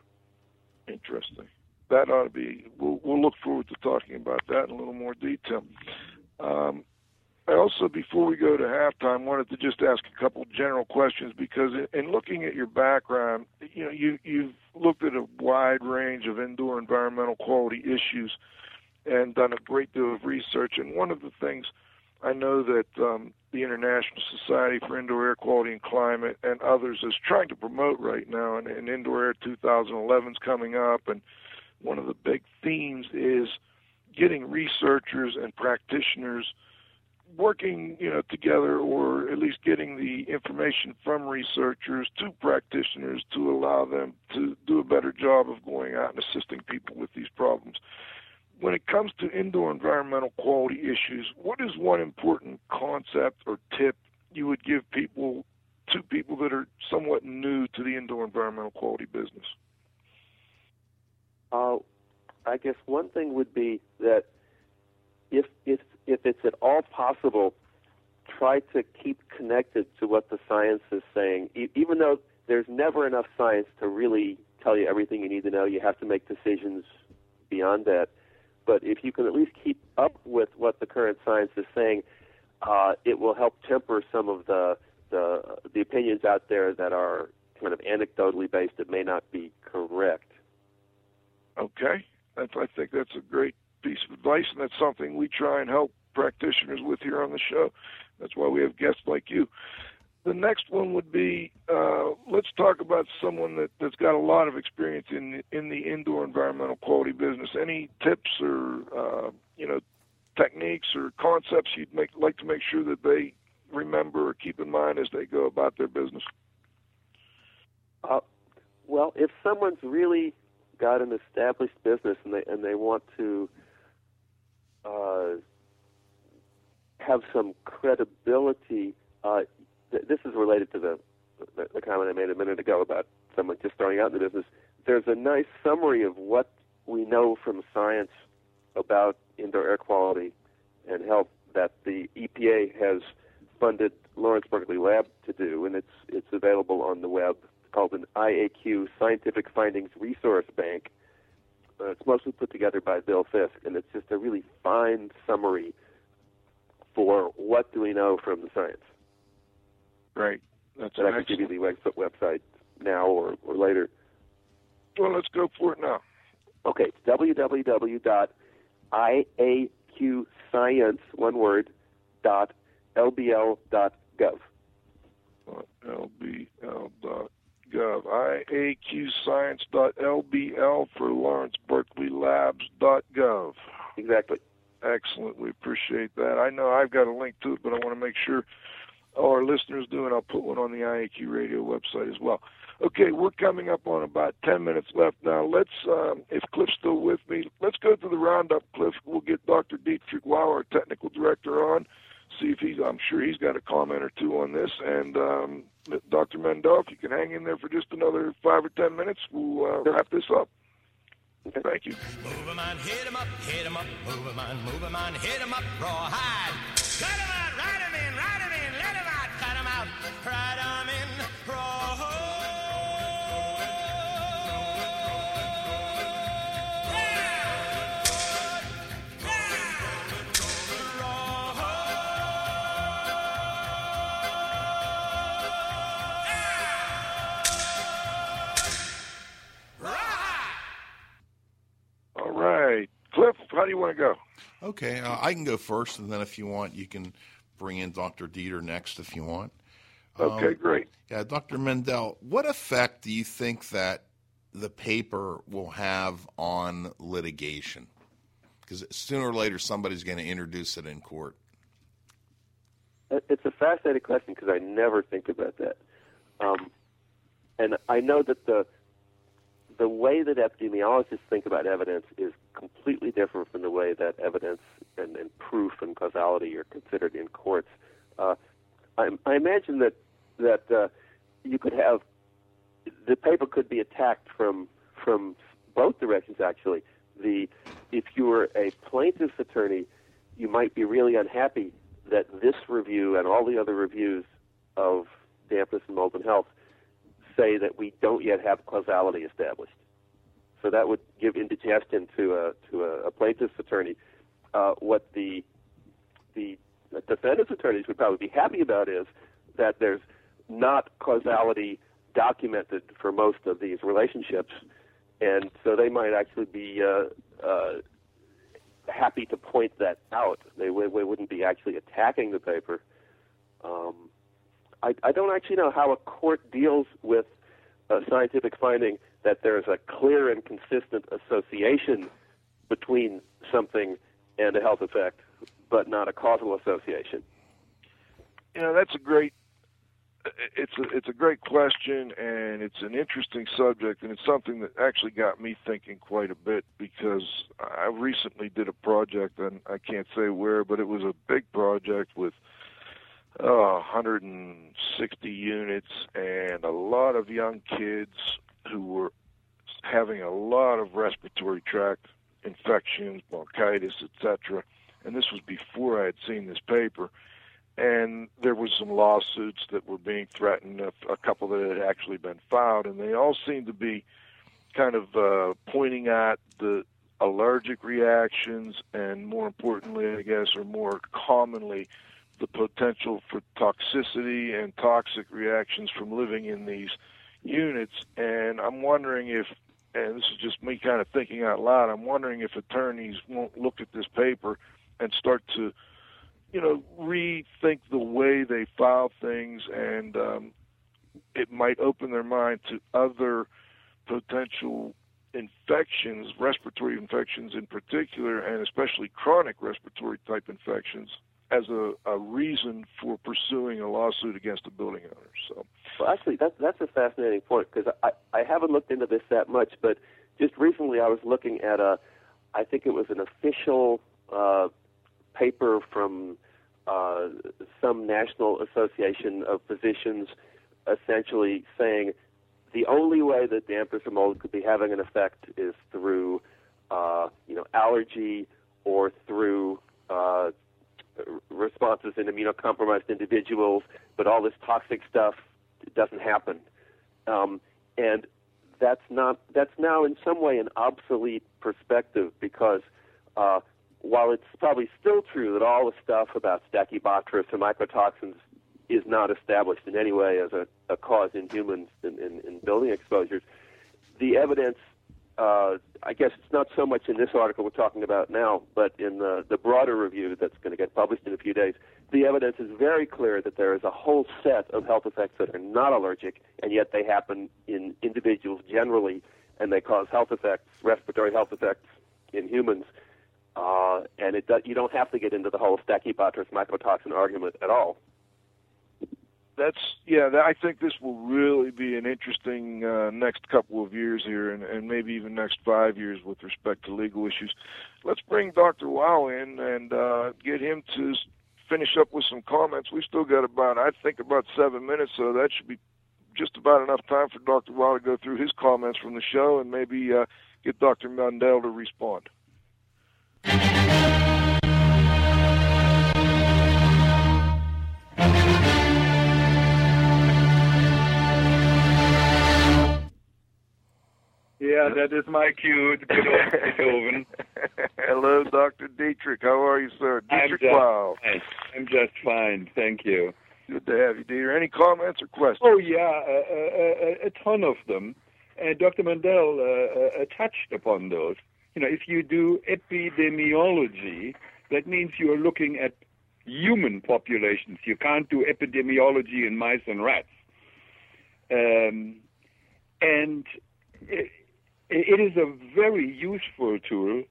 Interesting. That ought to be. We'll, we'll look forward to talking about that in a little more detail. Um, I also, before we go to halftime, wanted to just ask a couple general questions because in, in looking at your background, you know, you you've looked at a wide range of indoor environmental quality issues and done a great deal of research. And one of the things I know that um, the International Society for Indoor Air Quality and Climate and others is trying to promote right now, and, and Indoor Air 2011 is coming up, and one of the big themes is getting researchers and practitioners working you know together or at least getting the information from researchers to practitioners to allow them to do a better job of going out and assisting people with these problems when it comes to indoor environmental quality issues what is one important concept or tip you would give people to people that are somewhat new to the indoor environmental quality business Uh, I guess one thing would be that if if if it's at all possible, try to keep connected to what the science is saying, e- even though there's never enough science to really tell you everything you need to know. You have to make decisions beyond that. But if you can at least keep up with what the current science is saying, uh, it will help temper some of the, the the opinions out there that are kind of anecdotally based that may not be correct. Okay, that's, I think that's a great piece of advice, and that's something we try and help practitioners with here on the show. That's why we have guests like you. The next one would be uh, let's talk about someone that, that's got a lot of experience in in the indoor environmental quality business. Any tips or uh, you know techniques or concepts you'd make like to make sure that they remember or keep in mind as they go about their business? Uh, well, if someone's really got an established business and they and they want to uh, have some credibility, uh, th- this is related to the, the the comment I made a minute ago about someone just starting out in the business. There's a nice summary of what we know from science about indoor air quality and health that the EPA has funded Lawrence Berkeley Lab to do, and it's it's available on the web. It's called an IAQ Scientific Findings Resource Bank. Uh, it's mostly put together by Bill Fisk, and it's just a really fine summary for what do we know from the science. Great. That's and an I can give you the web- website now or, or later. Well, let's go for it now. Okay, it's www.iaqscience, one word, dot lbl dot gov. lbl.gov. IAQscience.lbl for lawrenceberkeleylabs.gov. Exactly. Excellent. We appreciate that. I know I've got a link to it, but I want to make sure our listeners do, and I'll put one on the IAQ radio website as well. Okay, we're coming up on about 10 minutes left now. Let's, um, if Cliff's still with me, let's go to the roundup, Cliff. We'll get Dr. Dietrich Weil, our technical director, on, see if he's, I'm sure he's got a comment or two on this. And um, Dr. Mendell, if you can hang in there for just another five or 10 minutes, we'll uh, wrap this up. Thank you. Move 'em on, hit 'em up, hit 'em up, move 'em on, move 'em on, hit 'em up, rawhide. Cut 'em out, ride 'em out, ride 'em in, All right. Cliff, how do you want to go? Okay, uh, I can go first, and then if you want, you can bring in Dr. Dieter next if you want. Okay, Um, great. Yeah, Dr. Mendell, what effect do you think that the paper will have on litigation? Because sooner or later, somebody's going to introduce it in court. It's a fascinating question because I never think about that. Um, and I know that the the way that epidemiologists think about evidence is completely different from the way that evidence and, and proof and causality are considered in courts. Uh, I, I imagine that that uh, you could have the paper could be attacked from from both directions. Actually, the if you were a plaintiff's attorney, you might be really unhappy that this review and all the other reviews of dampness and mold and health say that we don't yet have causality established. So that would give indigestion to a to a, a plaintiff's attorney. Uh, what the the defendant's attorneys would probably be happy about is that there's not causality documented for most of these relationships, and so they might actually be uh, uh, happy to point that out. They, they wouldn't be actually attacking the paper. Um, I, I don't actually know how a court deals with a scientific finding that there is a clear and consistent association between something and a health effect, but not a causal association. You know, that's a great. It's a it's a great question, and it's an interesting subject, and it's something that actually got me thinking quite a bit because I recently did a project, and I can't say where, but it was a big project with uh, 160 units and a lot of young kids who were having a lot of respiratory tract infections, bronchitis, etc. And this was before I had seen this paper and there was some lawsuits that were being threatened, a, a couple that had actually been filed, and they all seemed to be kind of uh, pointing at the allergic reactions, and more importantly, I guess, or more commonly, the potential for toxicity and toxic reactions from living in these units. And I'm wondering if, and this is just me kind of thinking out loud, I'm wondering if attorneys won't look at this paper and start to, you know, rethink the way they file things, and um, it might open their mind to other potential infections, respiratory infections in particular, and especially chronic respiratory type infections as a, a reason for pursuing a lawsuit against a building owner. So, Well, actually, that's that's a fascinating point because I I haven't looked into this that much, but just recently I was looking at a, I think it was an official uh, paper from uh, some national association of physicians, essentially saying the only way that dampness or mold could be having an effect is through, uh, you know, allergy or through uh, responses in immunocompromised individuals, but all this toxic stuff doesn't happen. Um, and that's not that's now in some way an obsolete perspective because uh, while it's probably still true that all the stuff about stachybotrys and mycotoxins is not established in any way as a, a cause in humans in, in, in building exposures, the evidence uh, I guess it's not so much in this article we're talking about now, but in the, the broader review that's going to get published in a few days, the evidence is very clear that there is a whole set of health effects that are not allergic, and yet they happen in individuals generally, and they cause health effects, respiratory health effects in humans. Uh, and it does, you don't have to get into the whole Stachybotrys mycotoxin argument at all. that's yeah. That, I think this will really be an interesting uh, next couple of years here, and, and maybe even next five years with respect to legal issues. Let's bring Dr. Weil in and uh, get him to finish up with some comments. We've still got about I think about seven minutes, so that should be just about enough time for Dr. Weil to go through his comments from the show, and maybe uh, get Dr. Mendell to respond. Yeah, that is my cue on Beethoven. Hello, Dr. Dietrich. How are you, sir? I'm just Wow. fine. I'm just fine, thank you. Good to have you, Dieter. Any comments or questions? Oh yeah, a, a, a, a ton of them. And Dr. Mendell uh, uh, touched upon those. You know, if you do epidemiology, that means you are looking at human populations. You can't do epidemiology in mice and rats. Um, and it, it is a very useful tool,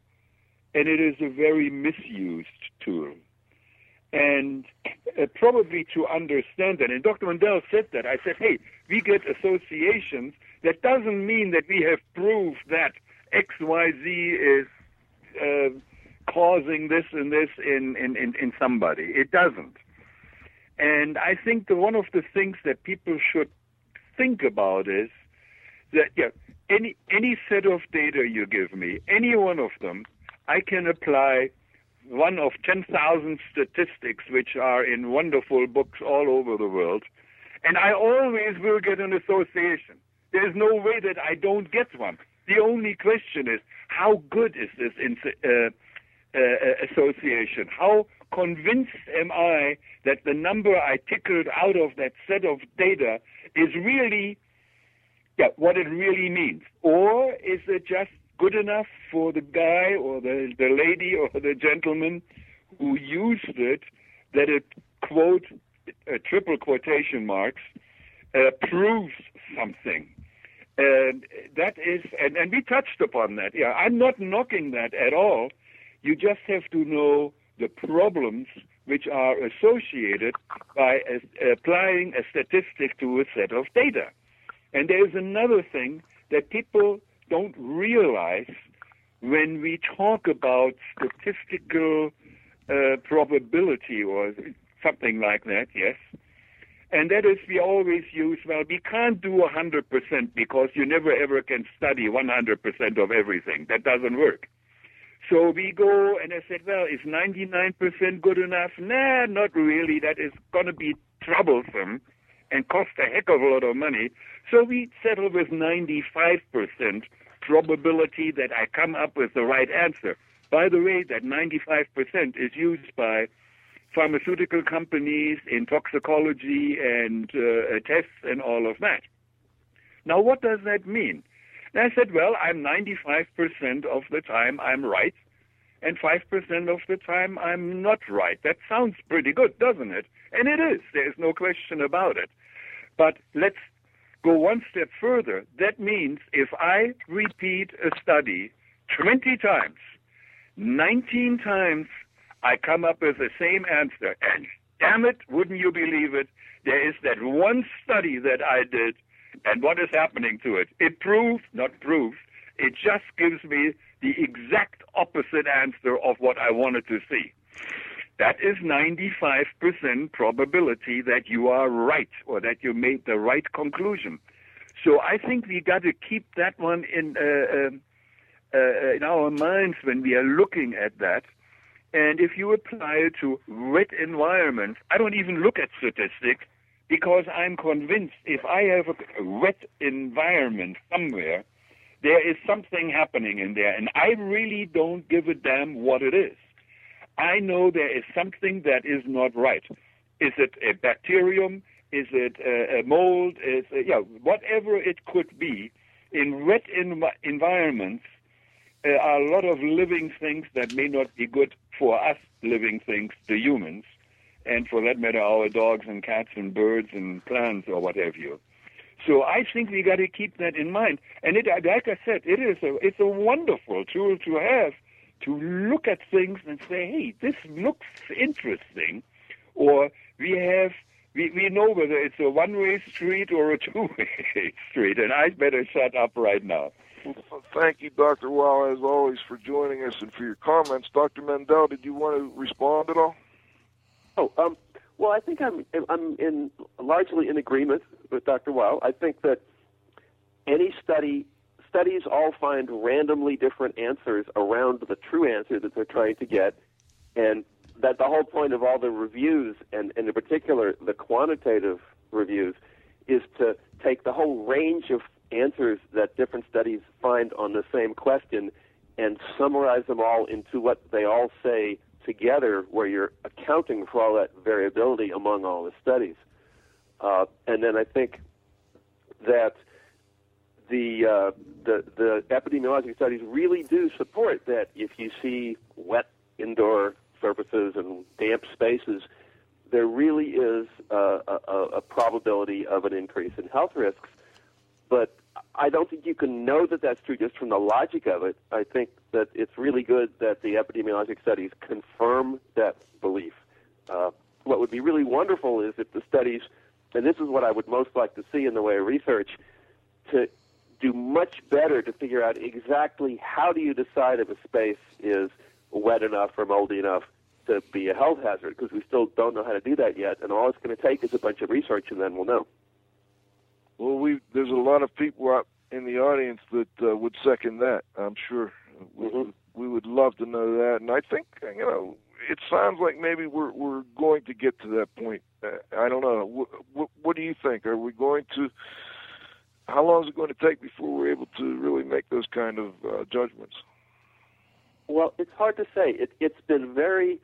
and it is a very misused tool. And uh, probably to understand that, and Dr. Mendell said that, I said, hey, we get associations. That doesn't mean that we have proved that XYZ is uh, causing this and this in, in, in, in somebody. It doesn't. And I think that one of the things that people should think about is that yeah, any any set of data you give me, any one of them, I can apply one of 10,000 statistics which are in wonderful books all over the world, and I always will get an association. There's no way that I don't get one. The only question is how good is this in, uh, uh, association? How convinced am I that the number I tickled out of that set of data is really yeah, what it really means? Or is it just good enough for the guy or the, the lady or the gentleman who used it that it, quote, uh, triple quotation marks, uh, proves something? And that is, and, and we touched upon that. Yeah, I'm not knocking that at all. You just have to know the problems which are associated by applying a statistic to a set of data. And there's another thing that people don't realize when we talk about statistical uh, probability or something like that, yes. And that is we always use, well, we can't do 100% because you never ever can study 100% of everything. That doesn't work. So we go, and I said, well, is 99% good enough? Nah, not really. That is going to be troublesome and cost a heck of a lot of money. So we settle with 95% probability that I come up with the right answer. By the way, that 95% is used by pharmaceutical companies in toxicology and uh, tests and all of that. Now, what does that mean? And I said, well, I'm 95% of the time I'm right, and 5% of the time I'm not right. That sounds pretty good, doesn't it? And it is. There's no question about it. But let's go one step further. That means if I repeat a study 20 times, 19 times I come up with the same answer. And damn it, wouldn't you believe it? There is that one study that I did, and what is happening to it? It proves, not proves, it just gives me the exact opposite answer of what I wanted to see. That is 95% probability that you are right or that you made the right conclusion. So I think we got to keep that one in uh, um, uh, in our minds when we are looking at that. And if you apply it to wet environments, I don't even look at statistics because I'm convinced if I have a wet environment somewhere, there is something happening in there, and I really don't give a damn what it is. I know there is something that is not right. Is it a bacterium? Is it a, mold? Is it, yeah, whatever it could be. In wet env- environments, are a lot of living things that may not be good for us living things, the humans, and for that matter, our dogs and cats and birds and plants or what have you. So I think we got to keep that in mind. And it, like I said, it is a it's a wonderful tool to have to look at things and say, hey, this looks interesting, or we have we, we know whether it's a one-way street or a two-way street, and I better shut up right now. Thank you, Dr. Weil, as always, for joining us and for your comments. Dr. Mendell, did you want to respond at all? Oh, um, well, I think I'm I'm in largely in agreement with Dr. Weil. I think that any study studies all find randomly different answers around the true answer that they're trying to get, and that the whole point of all the reviews, and, and in particular the quantitative reviews, is to take the whole range of answers that different studies find on the same question and summarize them all into what they all say together, where you're accounting for all that variability among all the studies. Uh, and then I think that the, uh, the the epidemiologic studies really do support that if you see wet indoor surfaces and damp spaces, there really is a, a, a probability of an increase in health risks. But I don't think you can know that that's true just from the logic of it. I think that it's really good that the epidemiologic studies confirm that belief. Uh, what would be really wonderful is if the studies, and this is what I would most like to see in the way of research, to do much better to figure out exactly how do you decide if a space is wet enough or moldy enough to be a health hazard because we still don't know how to do that yet and all it's going to take is a bunch of research and then we'll know Well, we there's a lot of people out in the audience that uh, would second that. I'm sure we, Mhm. we would love to know that, and I think you know it sounds like maybe we're we're going to get to that point. Uh, I don't know. What, what, what do you think? Are we going to? How long is it going to take before we're able to really make those kind of uh, judgments? well it's hard to say it, it's been very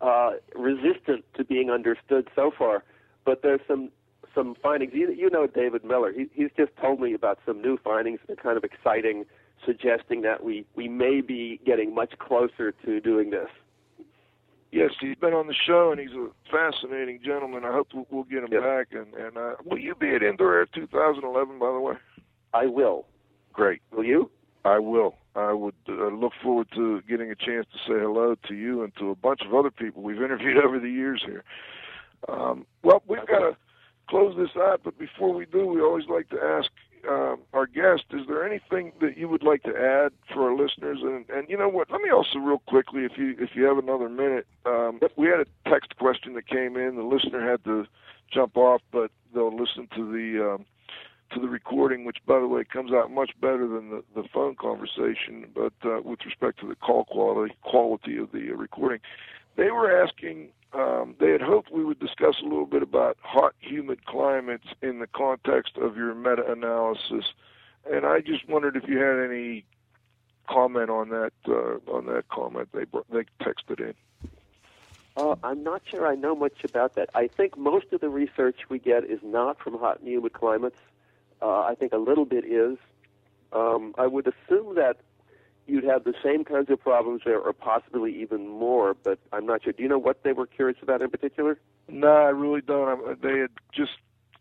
uh, resistant to being understood so far but there's some some findings you, you know david miller he, he's just told me about some new findings that are kind of exciting suggesting that we we may be getting much closer to doing this Yes, he's been on the show, and he's a fascinating gentleman. I hope we'll, we'll get him back. And, and uh, will you be at Indoor Air 2011, by the way? i will Great. will you I will. I would uh, look forward to getting a chance to say hello to you and to a bunch of other people we've interviewed over the years here. Um, well, we've got to close this out, but before we do, we always like to ask um, our guest: Is there anything that you would like to add for our listeners? And, and you know what? Let me also, real quickly, if you if you have another minute, um, we had a text question that came in. The listener had to jump off, but they'll listen to the um, to the recording, which, by the way, comes out much better than the, the phone conversation, but uh, with respect to the call quality quality of the uh, recording, they were asking. Um, they had hoped we would discuss a little bit about hot, humid climates in the context of your meta-analysis, and I just wondered if you had any comment on that. Uh, on that comment, they br- they texted in. Uh, I'm not sure I know much about that. I think most of the research we get is not from hot and humid climates. Uh, I think a little bit is. Um, I would assume that you'd have the same kinds of problems there, or possibly even more, but I'm not sure. Do you know what they were curious about in particular? No, I really don't. I, they had just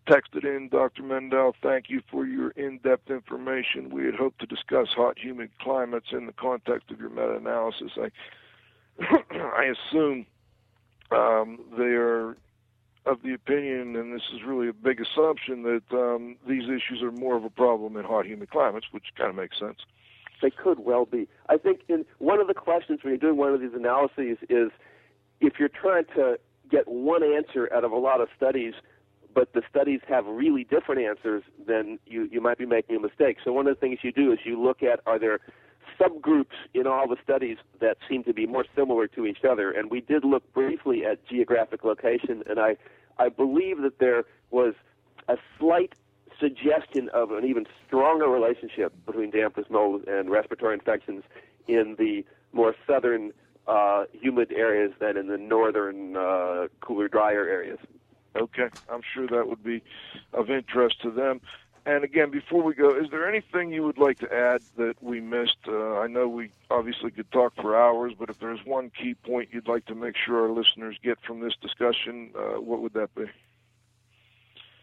texted in, Dr. Mendell, thank you for your in-depth information. We had hoped to discuss hot, humid climates in the context of your meta-analysis. I, I assume um, they are of the opinion, and this is really a big assumption, that um, these issues are more of a problem in hot, humid climates, which kind of makes sense. They could well be. I think in one of the questions when you're doing one of these analyses is if you're trying to get one answer out of a lot of studies, but the studies have really different answers, then you, you might be making a mistake. So one of the things you do is you look at are there subgroups in all the studies that seem to be more similar to each other. And we did look briefly at geographic location, and I, I believe that there was a slight suggestion of an even stronger relationship between dampness, mold, and respiratory infections in the more southern uh, humid areas than in the northern uh, cooler, drier areas. Okay, I'm sure that would be of interest to them. And again, before we go, is there anything you would like to add that we missed? Uh, I know we obviously could talk for hours, but if there's one key point you'd like to make sure our listeners get from this discussion, uh, what would that be?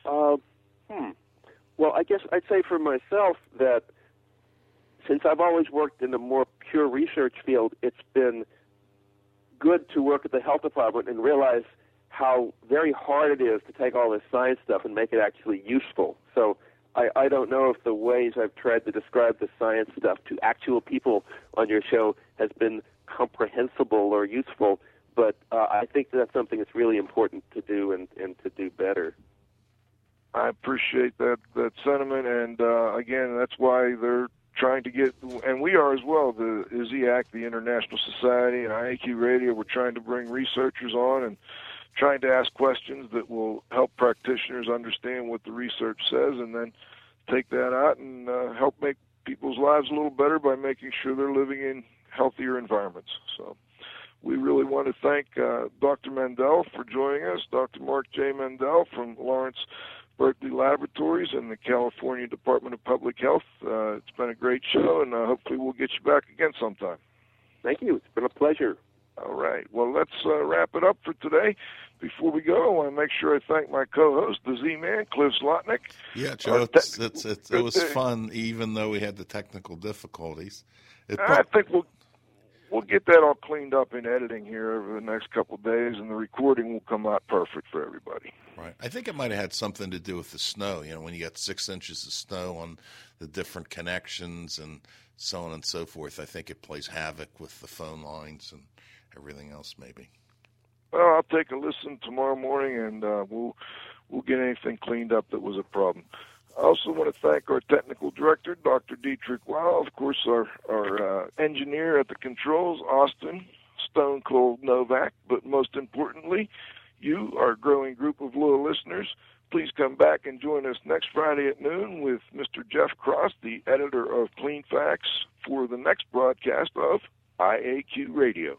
Uh, hmm. Well, I guess I'd say for myself that since I've always worked in a more pure research field, it's been good to work at the health department and realize how very hard it is to take all this science stuff and make it actually useful. So I, I don't know if the ways I've tried to describe the science stuff to actual people on your show has been comprehensible or useful, but uh, I think that's something that's really important to do and, and to do better. I appreciate that that sentiment, and uh, again, that's why they're trying to get, and we are as well. The ISIAQ, the International Society, and IAQ Radio, we're trying to bring researchers on and trying to ask questions that will help practitioners understand what the research says, and then take that out and uh, help make people's lives a little better by making sure they're living in healthier environments. So. We really want to thank uh, Dr. Mendell for joining us, Dr. Mark J. Mendell from Lawrence Berkeley Laboratories and the California Department of Public Health. Uh, it's been a great show, and uh, hopefully we'll get you back again sometime. Thank you. It's been a pleasure. All right. Well, let's uh, wrap it up for today. Before we go, I want to make sure I thank my co-host, the Z-Man, Cliff Zlotnik. Yeah, Joe, it's, it's, it's, it was fun, even though we had the technical difficulties. It I think we'll we'll get that all cleaned up in editing here over the next couple of days, and the recording will come out perfect for everybody. Right. I think it might have had something to do with the snow. You know, when you got six inches of snow on the different connections and so on and so forth, I think it plays havoc with the phone lines and everything else, maybe. Well, I'll take a listen tomorrow morning, and uh, we'll we'll get anything cleaned up that was a problem. I also want to thank our technical director, Dr. Dietrich Weil, of course, our, our uh, engineer at the controls, Austin Stone Cold Novak, but most importantly, you, our growing group of loyal listeners. Please come back and join us next Friday at noon with Mr. Jeff Cross, the editor of Cleanfax, for the next broadcast of IAQ Radio.